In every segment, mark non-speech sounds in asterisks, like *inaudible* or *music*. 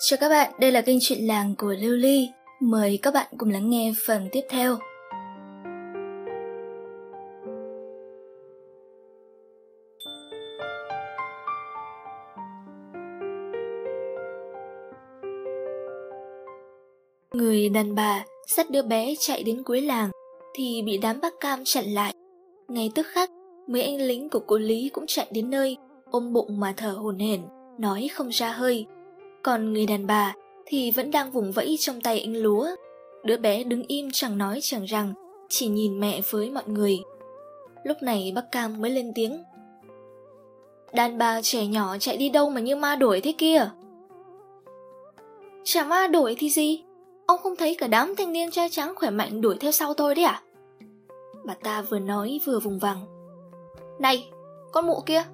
Chào các bạn, đây là kênh chuyện làng của Lưu Ly. Mời các bạn cùng lắng nghe phần tiếp theo. Người đàn bà dắt đứa bé chạy đến cuối làng thì bị đám bác cam chặn lại. Ngay tức khắc, mấy anh lính của cô Lý cũng chạy đến nơi, ôm bụng mà thở hổn hển, nói không ra hơi. Còn người đàn bà thì vẫn đang vùng vẫy trong tay anh lúa. Đứa bé đứng im chẳng nói chẳng rằng, chỉ nhìn mẹ với mọi người. Lúc này bác Cam mới lên tiếng. Đàn bà trẻ nhỏ chạy đi đâu mà như ma đuổi thế kia? Chả ma đuổi thì gì? Ông không thấy cả đám thanh niên trai trắng khỏe mạnh đuổi theo sau tôi đấy à? Bà ta vừa nói vừa vùng vằng. Này, con mụ kia!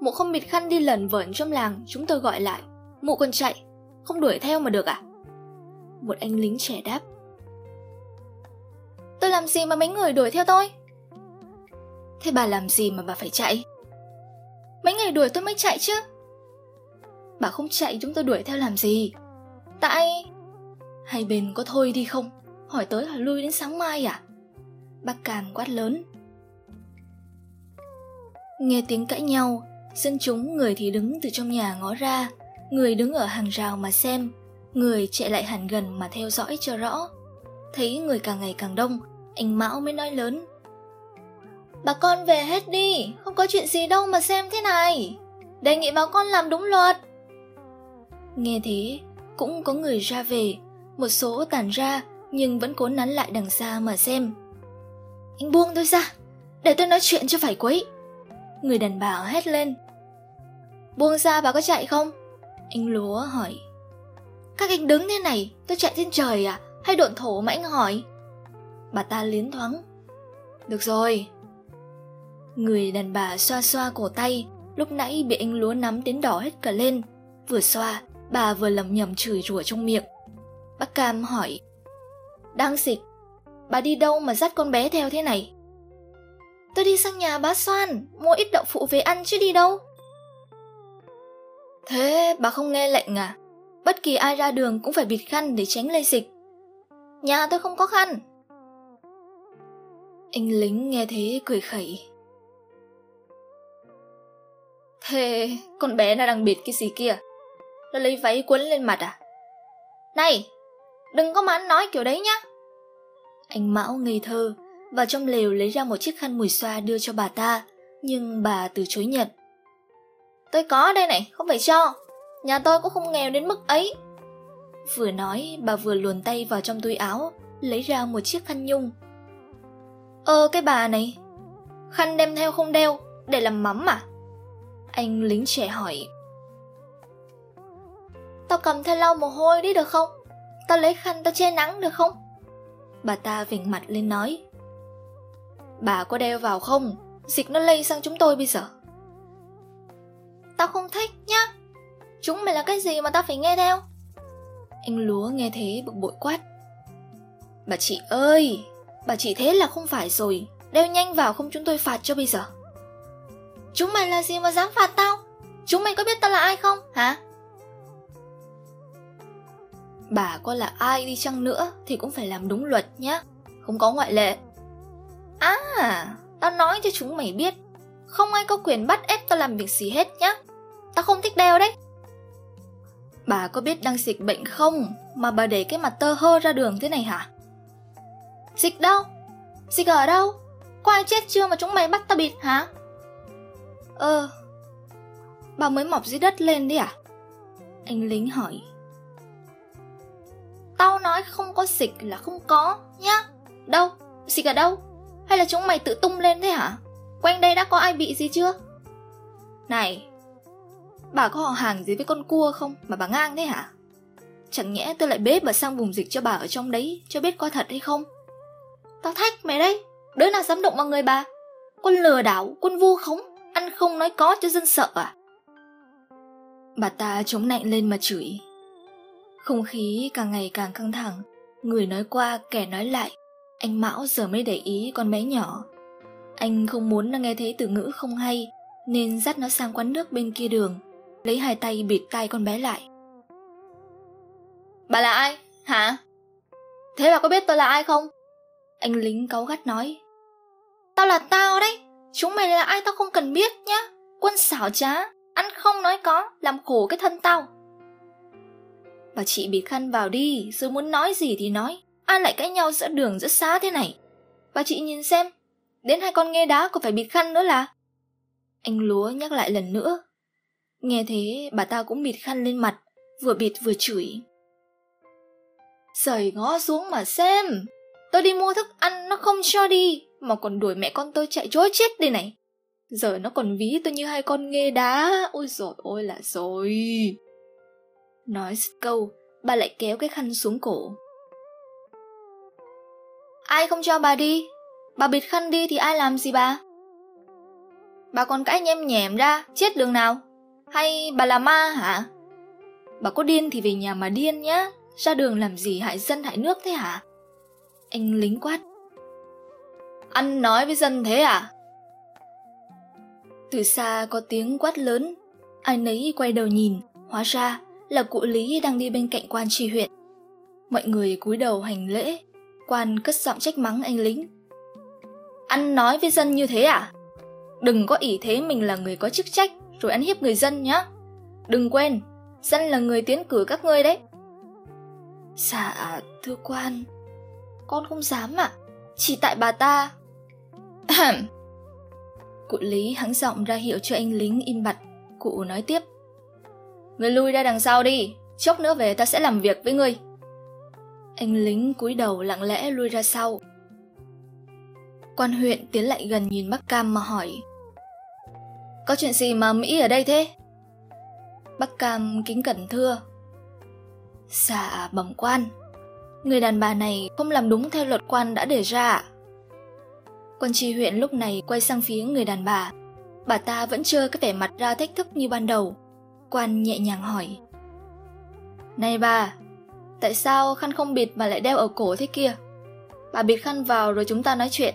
Mụ không bịt khăn đi lẩn vẩn trong làng, chúng tôi gọi lại. Mụ còn chạy, không đuổi theo mà được à? Một anh lính trẻ đáp. Tôi làm gì mà mấy người đuổi theo tôi? Thế bà làm gì mà bà phải chạy? Mấy người đuổi tôi mới chạy chứ. Bà không chạy chúng tôi đuổi theo làm gì? Tại... Hai bên có thôi đi không? Hỏi tới hỏi lui đến sáng mai à? Bác càn quát lớn. Nghe tiếng cãi nhau, dân chúng người thì đứng từ trong nhà ngó ra, người đứng ở hàng rào mà xem, người chạy lại hẳn gần mà theo dõi cho rõ. Thấy người càng ngày càng đông, anh Mão mới nói lớn. Bà con về hết đi, không có chuyện gì đâu mà xem thế này. Đề nghị bà con làm đúng luật. Nghe thế, cũng có người ra về, một số tản ra nhưng vẫn cố nắn lại đằng xa mà xem. Anh buông tôi ra, để tôi nói chuyện cho phải quấy. Người đàn bà hét lên. Buông ra bà có chạy không? Anh lúa hỏi. Các anh đứng thế này, tôi chạy trên trời à? Hay độn thổ mà anh hỏi? Bà ta liến thoáng. Được rồi. Người đàn bà xoa xoa cổ tay, lúc nãy bị anh lúa nắm đến đỏ hết cả lên. Vừa xoa, bà vừa lầm nhầm chửi rủa trong miệng. Bác Cam hỏi. Đang xịt, bà đi đâu mà dắt con bé theo thế này? Tôi đi sang nhà bá Soan, mua ít đậu phụ về ăn chứ đi đâu. Thế bà không nghe lệnh à? Bất kỳ ai ra đường cũng phải bịt khăn để tránh lây dịch. Nhà tôi không có khăn. Anh lính nghe thế cười khẩy. Thế con bé nó đang bịt cái gì kia? Nó lấy váy quấn lên mặt à? Này, đừng có mà ăn nói kiểu đấy nhá. Anh Mão ngây thơ, và trong lều lấy ra một chiếc khăn mùi xoa đưa cho bà ta, nhưng bà từ chối nhận. Tôi có đây này, không phải cho. Nhà tôi cũng không nghèo đến mức ấy. Vừa nói, bà vừa luồn tay vào trong túi áo, lấy ra một chiếc khăn nhung. Ơ cái bà này, khăn đem theo không đeo, để làm mắm à? Anh lính trẻ hỏi. Tao cầm theo lau mồ hôi đi được không? Tao lấy khăn tao che nắng được không? Bà ta vỉnh mặt lên nói. Bà có đeo vào không? Dịch nó lây sang chúng tôi bây giờ. Tao không thích nhá. Chúng mày là cái gì mà tao phải nghe theo? Anh lúa nghe thế bực bội quát. Bà chị ơi, bà chị thế là không phải rồi. Đeo nhanh vào không chúng tôi phạt cho bây giờ. Chúng mày là gì mà dám phạt tao? Chúng mày có biết tao là ai không, hả? Bà có là ai đi chăng nữa thì cũng phải làm đúng luật nhá. Không có ngoại lệ. À, tao nói cho chúng mày biết. Không ai có quyền bắt ép tao làm việc gì hết nhá. Tao không thích đeo đấy. Bà có biết đang dịch bệnh không mà bà để cái mặt tơ hơ ra đường thế này hả? Dịch đâu? Dịch ở đâu? Có ai chết chưa mà chúng mày bắt tao bịt hả? Ờ, bà mới mọc dưới đất lên đi à? Anh lính hỏi. Tao nói không có dịch là không có nhá. Đâu? Dịch ở đâu? Hay là chúng mày tự tung lên thế hả? Quanh đây đã có ai bị gì chưa? Này, bà có họ hàng gì với con cua không mà bà ngang thế hả? Chẳng nhẽ tôi lại bế bà sang vùng dịch cho bà ở trong đấy cho biết có thật hay không? Tao thách mày đấy, đứa nào dám động vào người bà? quân lừa đảo, quân vu khống, ăn không nói có cho dân sợ à? Bà ta chống nạnh lên mà chửi. Không khí càng ngày càng căng thẳng, người nói qua kẻ nói lại. Anh Mão giờ mới để ý con bé nhỏ. Anh không muốn nó nghe thấy từ ngữ không hay, nên dắt nó sang quán nước bên kia đường, lấy hai tay bịt tai con bé lại. Bà là ai? Hả? Thế bà có biết tôi là ai không? Anh lính cáu gắt nói. Tao là tao đấy. Chúng mày là ai tao không cần biết nhá. Quân xảo trá, ăn không nói có, làm khổ cái thân tao. Bà chị bịt khăn vào đi, rồi muốn nói gì thì nói. Ai lại cãi nhau giữa đường giữa xá thế này? Bà chị nhìn xem, đến hai con nghe đá còn phải bịt khăn nữa là. Anh lúa nhắc lại lần nữa. Nghe thế bà ta cũng bịt khăn lên mặt, vừa bịt vừa chửi. Sởi ngó xuống mà xem, tôi đi mua thức ăn nó không cho đi, mà còn đuổi mẹ con tôi chạy chối chết đây này. Giờ nó còn ví tôi như hai con nghê đá, ôi rồi ôi là rồi. Nói dứt câu, bà lại kéo cái khăn xuống cổ. Ai không cho bà đi? Bà bịt khăn đi thì ai làm gì bà? Bà còn cãi nhem nhẻm ra, chết đường nào? Hay bà là ma hả? Bà có điên thì về nhà mà điên nhá, ra đường làm gì hại dân hại nước thế hả? Anh lính quát. Ăn nói với dân thế à? Từ xa có tiếng quát lớn, ai nấy quay đầu nhìn, hóa ra là cụ Lý đang đi bên cạnh quan tri huyện. Mọi người cúi đầu hành lễ, quan cất giọng trách mắng anh lính. Ăn nói với dân như thế à? Đừng có ỷ thế mình là người có chức trách rồi ăn hiếp người dân nhá. Đừng quên, dân là người tiến cử các ngươi đấy. Dạ, thưa quan, con không dám ạ, chỉ tại bà ta. cụ Lý hắng giọng ra hiệu cho anh lính im bặt, cụ nói tiếp. Ngươi lui ra đằng sau đi, chốc nữa về ta sẽ làm việc với ngươi. Anh lính cúi đầu lặng lẽ lui ra sau. Quan huyện tiến lại gần nhìn Bắc Cam mà hỏi. Có chuyện gì mà Mỹ ở đây thế? Bắc Cam kính cẩn thưa. Dạ bẩm quan, người đàn bà này không làm đúng theo luật quan đã đề ra. Quan tri huyện lúc này quay sang phía người đàn bà. Bà ta vẫn chưa cái vẻ mặt ra thách thức như ban đầu Quan nhẹ nhàng hỏi. Này bà, tại sao khăn không bịt mà lại đeo ở cổ thế kia? Bà bịt khăn vào rồi chúng ta nói chuyện.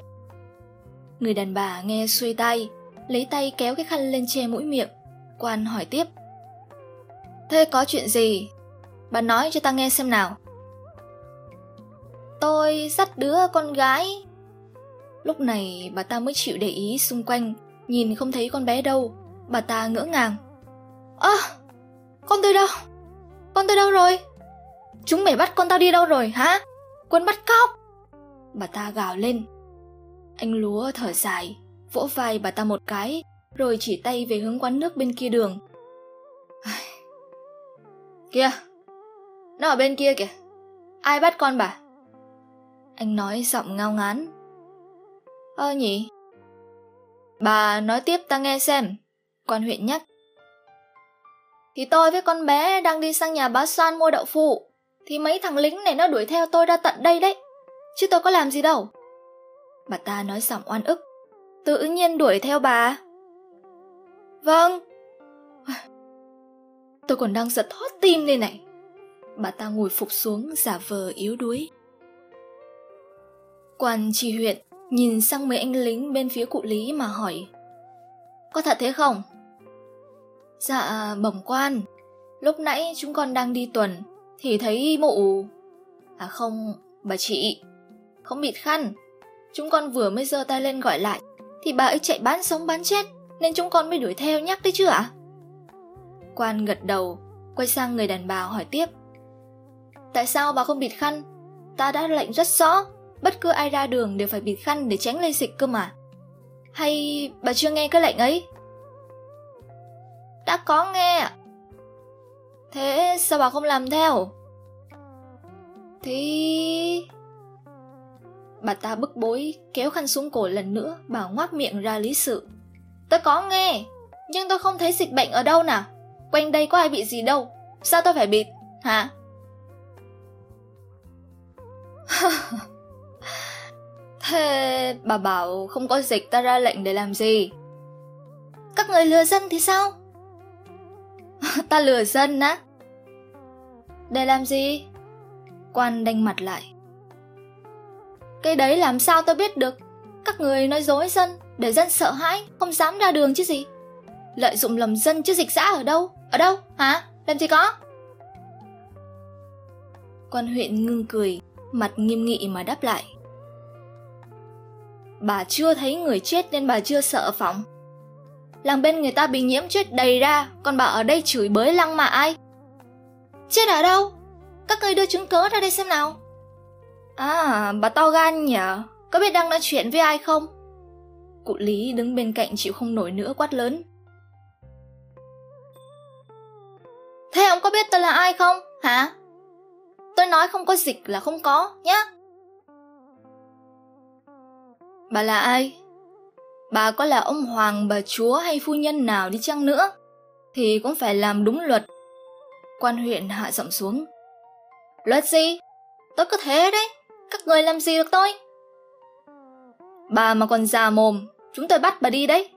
Người đàn bà nghe xuôi tay, lấy tay kéo cái khăn lên che mũi miệng. Quan hỏi tiếp. Thế có chuyện gì? Bà nói cho ta nghe xem nào. Tôi dắt đứa con gái. Lúc này bà ta mới chịu để ý xung quanh, nhìn không thấy con bé đâu. Bà ta ngỡ ngàng. Ơ, à, con tôi đâu? Con tôi đâu rồi? Chúng mày bắt con tao đi đâu rồi hả? Quân bắt cóc! Bà ta gào lên. Anh lúa thở dài, vỗ vai bà ta một cái, rồi chỉ tay về hướng quán nước bên kia đường. Kìa, nó ở bên kia kìa. Ai bắt con bà? Anh nói giọng ngao ngán. Ơ nhỉ? Bà nói tiếp ta nghe xem. Quan huyện nhắc. Thì tôi với con bé đang đi sang nhà bá Soan mua đậu phụ Thì mấy thằng lính này nó đuổi theo tôi ra tận đây đấy Chứ tôi có làm gì đâu Bà ta nói giọng oan ức Tự nhiên đuổi theo bà Vâng Tôi còn đang giật thót tim đây này Bà ta ngồi phục xuống giả vờ yếu đuối Quan tri huyện nhìn sang mấy anh lính bên phía cụ Lý mà hỏi Có thật thế không? Dạ, bẩm quan. Lúc nãy chúng con đang đi tuần, thì thấy mụ... À không, bà chị. Không bịt khăn. Chúng con vừa mới giơ tay lên gọi lại, thì bà ấy chạy bán sống bán chết, nên chúng con mới đuổi theo nhắc đấy chứ ạ? Quan gật đầu, quay sang người đàn bà hỏi tiếp. Tại sao bà không bịt khăn? Ta đã lệnh rất rõ, bất cứ ai ra đường đều phải bịt khăn để tránh lây dịch cơ mà. Hay bà chưa nghe cái lệnh ấy? Đã có nghe Thế sao bà không làm theo? Thì... Bà ta bức bối, kéo khăn xuống cổ lần nữa, bảo ngoác miệng ra lý sự. Tôi có nghe, nhưng tôi không thấy dịch bệnh ở đâu nào. Quanh đây có ai bị gì đâu, sao tôi phải bịt, hả? *laughs* Thế bà bảo không có dịch ta ra lệnh để làm gì? Các người lừa dân thì sao? *laughs* ta lừa dân á để làm gì quan đanh mặt lại cái đấy làm sao tôi biết được các người nói dối dân để dân sợ hãi không dám ra đường chứ gì lợi dụng lầm dân chứ dịch dã ở đâu ở đâu hả làm gì có Quan huyện ngưng cười, mặt nghiêm nghị mà đáp lại. Bà chưa thấy người chết nên bà chưa sợ phỏng. Làng bên người ta bị nhiễm chết đầy ra, còn bà ở đây chửi bới lăng mà ai? Chết ở đâu? Các người đưa chứng cớ ra đây xem nào. À, bà to gan nhỉ? Có biết đang nói chuyện với ai không? Cụ Lý đứng bên cạnh chịu không nổi nữa quát lớn. Thế ông có biết tôi là ai không? Hả? Tôi nói không có dịch là không có, nhá. Bà là ai? Bà có là ông hoàng, bà chúa hay phu nhân nào đi chăng nữa, thì cũng phải làm đúng luật. Quan huyện hạ giọng xuống. Luật gì? Tôi có thế đấy, các người làm gì được tôi? Bà mà còn già mồm, chúng tôi bắt bà đi đấy.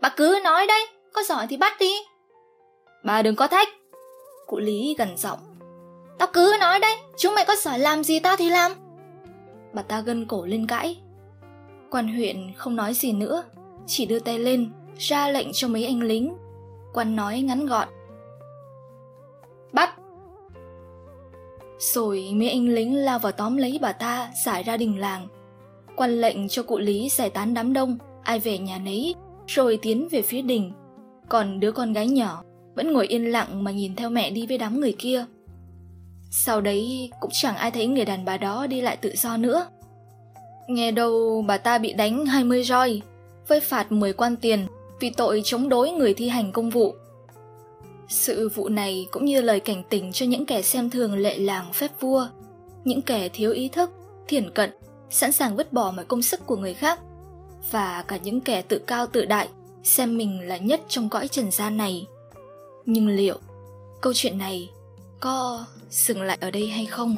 Bà cứ nói đấy, có giỏi thì bắt đi. Bà đừng có thách. Cụ Lý gần giọng. Tao cứ nói đấy, chúng mày có giỏi làm gì tao thì làm. Bà ta gân cổ lên cãi. Quan huyện không nói gì nữa, chỉ đưa tay lên, ra lệnh cho mấy anh lính. Quan nói ngắn gọn. Bắt! Rồi mấy anh lính lao vào tóm lấy bà ta, giải ra đình làng. Quan lệnh cho cụ Lý giải tán đám đông, ai về nhà nấy, rồi tiến về phía đình. Còn đứa con gái nhỏ vẫn ngồi yên lặng mà nhìn theo mẹ đi với đám người kia. Sau đấy cũng chẳng ai thấy người đàn bà đó đi lại tự do nữa. Nghe đâu bà ta bị đánh 20 roi, với phạt 10 quan tiền vì tội chống đối người thi hành công vụ. Sự vụ này cũng như lời cảnh tỉnh cho những kẻ xem thường lệ làng phép vua, những kẻ thiếu ý thức, thiển cận, sẵn sàng vứt bỏ mọi công sức của người khác, và cả những kẻ tự cao tự đại, xem mình là nhất trong cõi trần gian này. Nhưng liệu câu chuyện này có dừng lại ở đây hay không?